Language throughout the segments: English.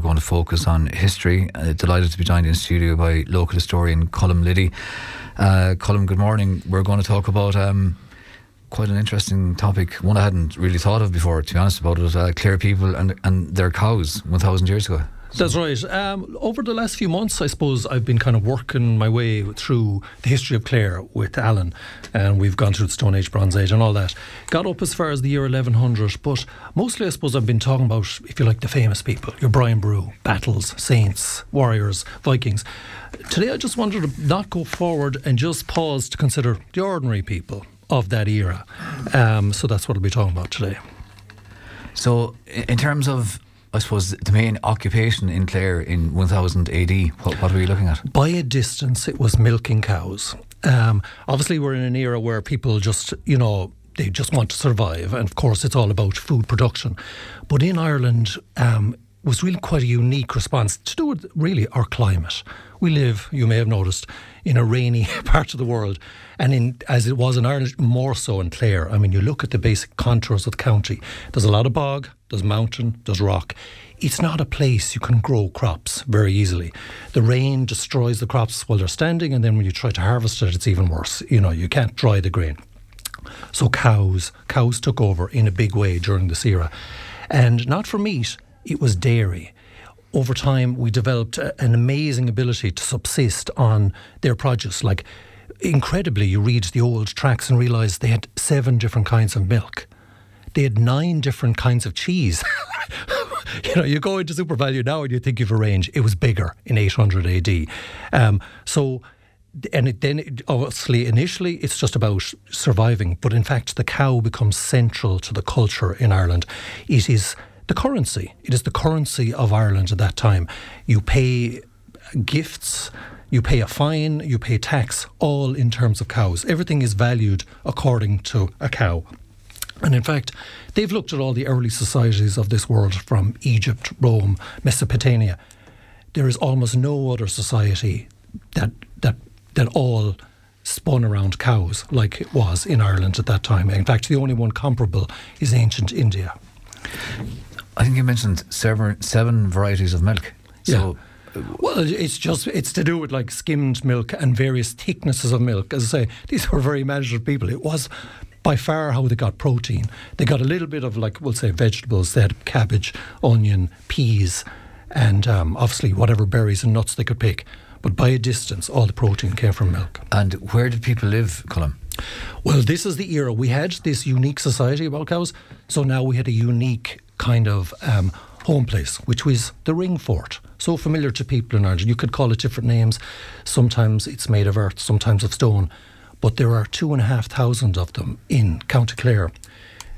we're going to focus on history. Uh, delighted to be joined in studio by local historian Colm Liddy. Uh, Colm, good morning. We're going to talk about um, quite an interesting topic, one I hadn't really thought of before, to be honest about it. Uh, Clare people and, and their cows 1,000 years ago. That's right. Um, over the last few months, I suppose I've been kind of working my way through the history of Clare with Alan, and we've gone through the Stone Age, Bronze Age, and all that. Got up as far as the year 1100, but mostly, I suppose, I've been talking about, if you like, the famous people your Brian Boru, battles, saints, warriors, Vikings. Today, I just wanted to not go forward and just pause to consider the ordinary people of that era. Um, so that's what I'll be talking about today. So, in terms of I suppose the main occupation in Clare in 1000 AD, what, what are we looking at? By a distance, it was milking cows. Um, obviously, we're in an era where people just, you know, they just want to survive. And of course, it's all about food production. But in Ireland, um, was really quite a unique response to do with really our climate. We live, you may have noticed, in a rainy part of the world, and in as it was in Ireland, more so in Clare. I mean, you look at the basic contours of the county. There's a lot of bog, there's mountain, there's rock. It's not a place you can grow crops very easily. The rain destroys the crops while they're standing, and then when you try to harvest it, it's even worse. You know, you can't dry the grain. So cows, cows took over in a big way during this era, and not for meat it was dairy. Over time, we developed a, an amazing ability to subsist on their produce. Like, incredibly, you read the old tracks and realise they had seven different kinds of milk. They had nine different kinds of cheese. you know, you go into SuperValu now and you think you've a range. It was bigger in 800 AD. Um, so, and it, then it, obviously initially it's just about surviving, but in fact the cow becomes central to the culture in Ireland. It is the currency. It is the currency of Ireland at that time. You pay gifts, you pay a fine, you pay tax, all in terms of cows. Everything is valued according to a cow. And in fact, they've looked at all the early societies of this world from Egypt, Rome, Mesopotamia. There is almost no other society that that that all spun around cows like it was in Ireland at that time. In fact, the only one comparable is ancient India. I think you mentioned seven, seven varieties of milk. So yeah. Well, it's just it's to do with like skimmed milk and various thicknesses of milk. As I say, these were very imaginative people. It was by far how they got protein. They got a little bit of like we'll say vegetables. They had cabbage, onion, peas, and um, obviously whatever berries and nuts they could pick. But by a distance, all the protein came from milk. And where did people live, Colm? Well, this is the era. We had this unique society about cows. So now we had a unique kind of um, home place, which was the ring fort. So familiar to people in Ireland. You could call it different names. Sometimes it's made of earth, sometimes of stone. But there are two and a half thousand of them in County Clare.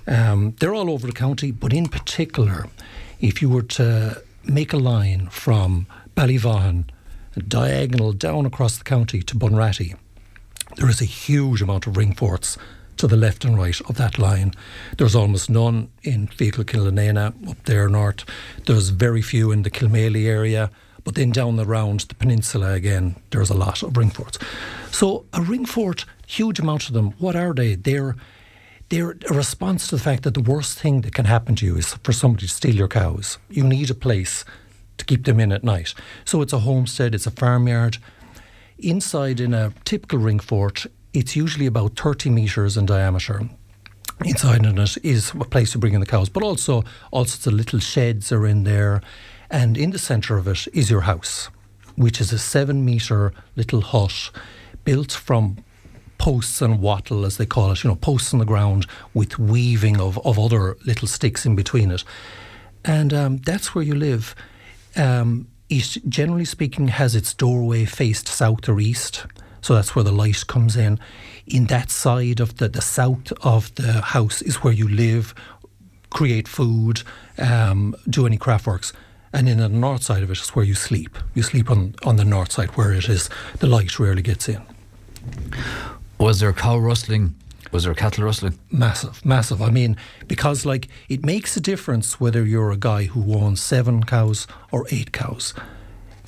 Um, they're all over the county, but in particular, if you were to make a line from Ballyvaughan, diagonal down across the county to Bunratty, there is a huge amount of ring forts to the left and right of that line. There's almost none in Feakle Killanena up there north. There's very few in the Kilmaley area. But then down the round the peninsula again, there's a lot of ring forts. So a ring fort, huge amount of them. What are they? They're they're a response to the fact that the worst thing that can happen to you is for somebody to steal your cows. You need a place to keep them in at night. So it's a homestead, it's a farmyard. Inside in a typical ring fort it's usually about 30 metres in diameter. Inside in it is a place to bring in the cows, but also all sorts of little sheds are in there. And in the centre of it is your house, which is a seven metre little hut built from posts and wattle, as they call it, you know, posts on the ground with weaving of, of other little sticks in between it. And um, that's where you live. Um, it, generally speaking, has its doorway faced south or east. So that's where the light comes in. In that side of the, the south of the house is where you live, create food, um, do any craft works. And in the north side of it is where you sleep. You sleep on, on the north side where it is the light rarely gets in. Was there cow rustling was there cattle rustling? Massive, massive. I mean, because like it makes a difference whether you're a guy who owns seven cows or eight cows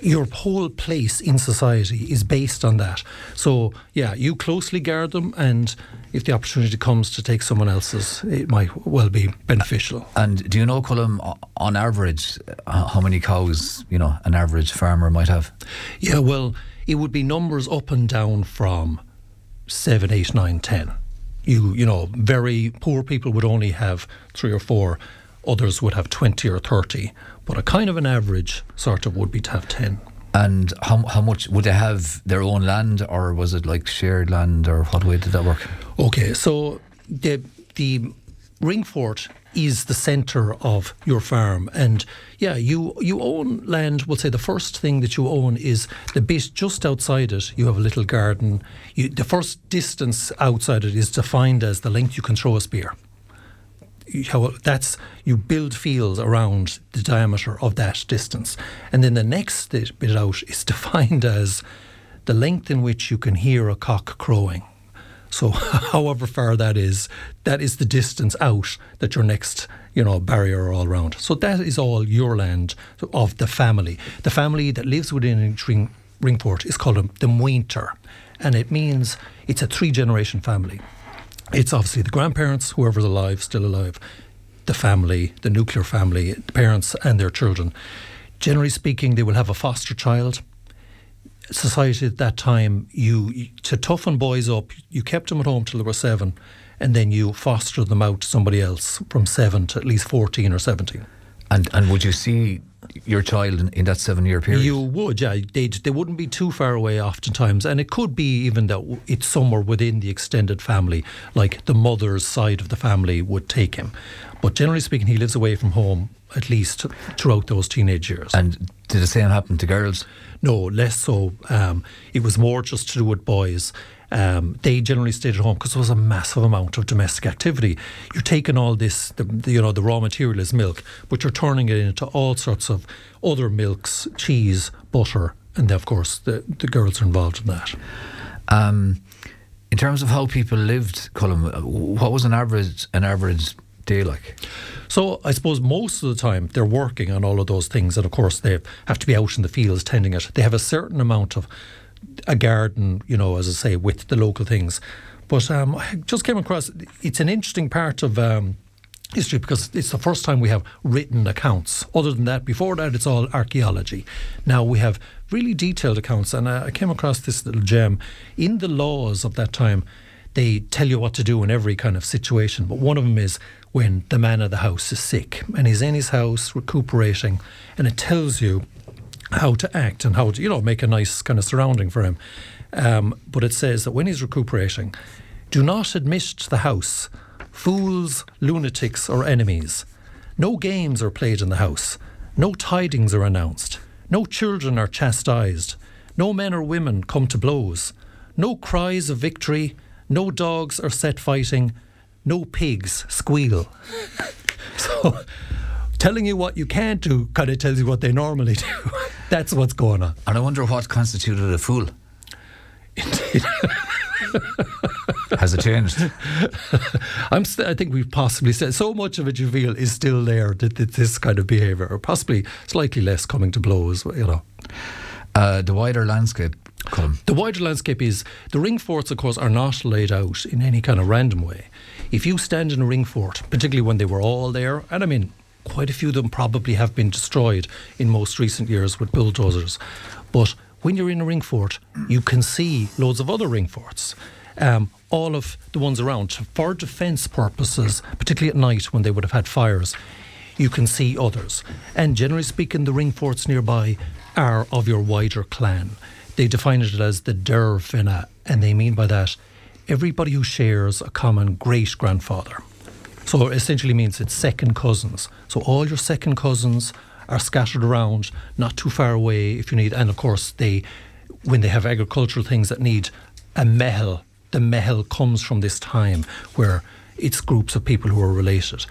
your whole place in society is based on that. So, yeah, you closely guard them, and if the opportunity comes to take someone else's, it might well be beneficial. And do you know, Colm, on average, uh, how many cows, you know, an average farmer might have? Yeah, well, it would be numbers up and down from seven, eight, nine, ten. You, you know, very poor people would only have three or four others would have 20 or 30, but a kind of an average sort of would be to have 10. And how, how much would they have their own land, or was it like shared land, or what way did that work? Okay, so the the ring fort is the centre of your farm, and yeah, you you own land. We'll say the first thing that you own is the bit just outside it. You have a little garden. You, the first distance outside it is defined as the length you can throw a spear how that's you build fields around the diameter of that distance, and then the next bit out is defined as the length in which you can hear a cock crowing. So, however far that is, that is the distance out that your next, you know, barrier all around. So that is all your land of the family. The family that lives within a ring, ring fort is called the Muintir, and it means it's a three generation family it's obviously the grandparents, whoever's alive, still alive, the family, the nuclear family, the parents and their children. Generally speaking, they will have a foster child. Society at that time, you to toughen boys up, you kept them at home till they were seven, and then you fostered them out to somebody else from seven to at least fourteen or seventeen. And and would you see your child in, in that seven year period? You would, yeah. They they wouldn't be too far away oftentimes, and it could be even that it's somewhere within the extended family, like the mother's side of the family would take him. But generally speaking, he lives away from home at least throughout those teenage years. And did the same happen to girls? No, less so. Um, it was more just to do with boys. Um, they generally stayed at home because there was a massive amount of domestic activity. You're taking all this, the, the, you know, the raw material is milk, but you're turning it into all sorts of other milks, cheese, butter, and of course the, the girls are involved in that. Um, in terms of how people lived, Colm, what was an average an average day like? So I suppose most of the time they're working on all of those things, and of course they have to be out in the fields tending it. They have a certain amount of a garden, you know, as I say, with the local things. But um, I just came across it's an interesting part of um, history because it's the first time we have written accounts. Other than that, before that, it's all archaeology. Now we have really detailed accounts, and I came across this little gem in the laws of that time. They tell you what to do in every kind of situation, but one of them is when the man of the house is sick and he's in his house recuperating, and it tells you how to act and how to, you know, make a nice kind of surrounding for him. Um, but it says that when he's recuperating, do not admit to the house fools, lunatics, or enemies. No games are played in the house. No tidings are announced. No children are chastised. No men or women come to blows. No cries of victory. No dogs are set fighting. No pigs squeal. so telling you what you can't do kind of tells you what they normally do. That's what's going on. And I wonder what constituted a fool. Indeed. Has it changed? I'm st- I think we've possibly said so much of it you feel is still there, that, that this kind of behaviour, or possibly slightly less coming to blows, you know. Uh, the wider landscape, Colm. The wider landscape is the ring forts, of course, are not laid out in any kind of random way. If you stand in a ring fort, particularly when they were all there, and I mean, quite a few of them probably have been destroyed in most recent years with bulldozers. But when you're in a ring fort, you can see loads of other ring forts. Um, all of the ones around for defence purposes, particularly at night when they would have had fires. You can see others. And generally speaking, the ring forts nearby are of your wider clan. They define it as the Derbfine, and they mean by that everybody who shares a common great grandfather. So essentially means it's second cousins. So all your second cousins are scattered around, not too far away if you need. And of course, they, when they have agricultural things that need a meitheal, the meitheal comes from this time where it's groups of people who are related.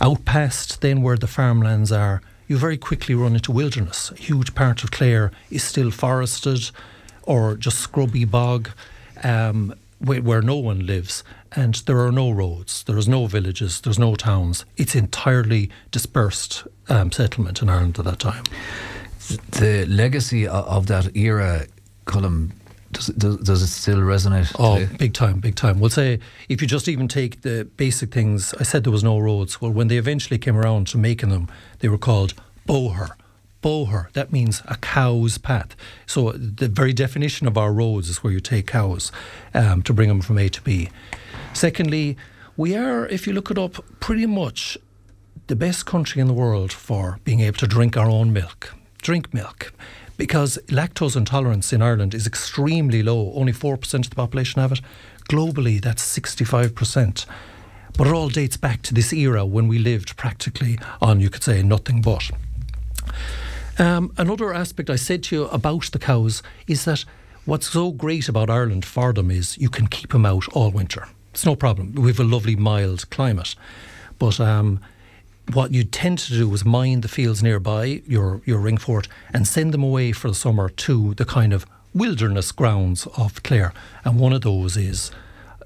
Out past then where the farmlands are, you very quickly run into wilderness. A huge part of Clare is still forested or just scrubby bog. Um, where no one lives and there are no roads, there's no villages, there's no towns. It's entirely dispersed um, settlement in Ireland at that time. The legacy of that era, Colm, does, it- does, does it still resonate? Oh, today? big time, big time. We'll say if you just even take the basic things, I said there was no roads. Well, when they eventually came around to making them, they were called boher. Boher, that means a cow's path. So the very definition of our roads is where you take cows um, to bring them from A to B. Secondly, we are, if you look it up, pretty much the best country in the world for being able to drink our own milk. Drink milk. Because lactose intolerance in Ireland is extremely low. Only 4% of the population have it. Globally, that's 65%. But it all dates back to this era when we lived practically on, you could say, nothing but. Um, another aspect I said to you about the cows is that what's so great about Ireland for them is you can keep them out all winter. It's no problem. We have a lovely mild climate. But um, what you tend to do is mine the fields nearby, your, your ring fort, and send them away for the summer to the kind of wilderness grounds of Clare. And one of those is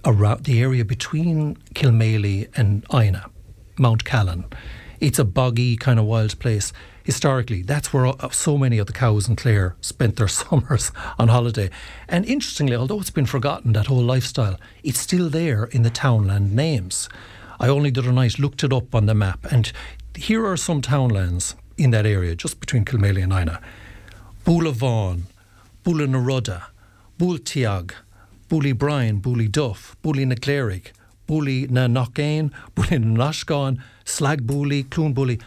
around the area between Kilmaley and Inagh, Mount Callan. It's a boggy, kind of wild place. Historically, that's where so many of the cows in Clare spent their summers on holiday. And interestingly, although it's been forgotten, that whole lifestyle, it's still there in the townland names. I only the other night looked it up on the map, and here are some townlands in that area, just between Kilmaley and Inagh. Bula Vaughan, Bula Naroda, Bul Tiag, Bully Bryan, Bully Duff, Bully na Cleric, Bully na Knockane, Bully na Slag Bully, Clun Bully.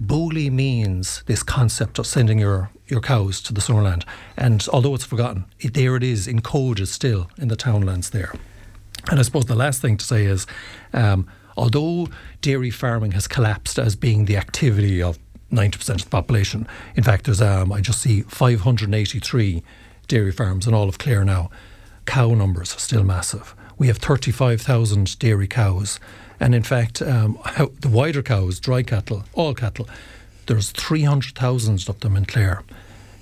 Bully means this concept of sending your, your cows to the summerland. And although it's forgotten, it, there it is, encoded still in the townlands there. And I suppose the last thing to say is, um, although dairy farming has collapsed as being the activity of 90% of the population, in fact, there's um, I just see 583 dairy farms in all of Clare now. Cow numbers are still massive. We have 35,000 dairy cows, and in fact, um, how, the wider cows, dry cattle, all cattle, there's 300,000 of them in Clare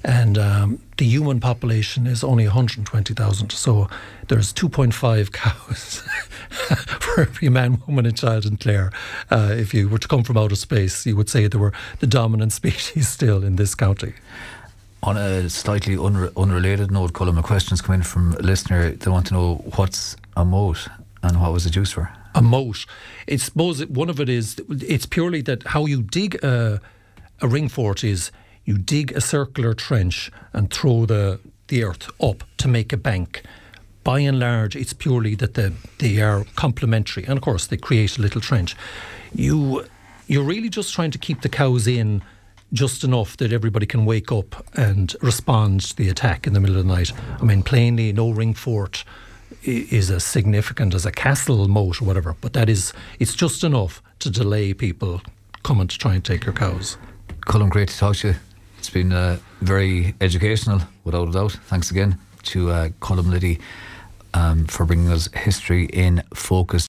and um, the human population is only 120,000. So there's 2.5 cows for every man, woman, and child in Clare. Uh, if you were to come from outer space, you would say they were the dominant species still in this county. On a slightly unre- unrelated note, Colm, a question's come in from a listener. They want to know what's a moat and what was it used for? A moat. It's suppose one of it is it's purely that how you dig a, a ring fort is you dig a circular trench and throw the, the earth up to make a bank. By and large, it's purely that the, they are complementary, and of course they create a little trench. You you're really just trying to keep the cows in just enough that everybody can wake up and respond to the attack in the middle of the night. I mean, plainly, no ring fort i- is as significant as a castle moat or whatever, but that is it's just enough to delay people coming to try and take your cows. Colin, great to talk to you. It's been uh, very educational, without a doubt. Thanks again to uh, Colm Liddy um, for bringing us history in focus.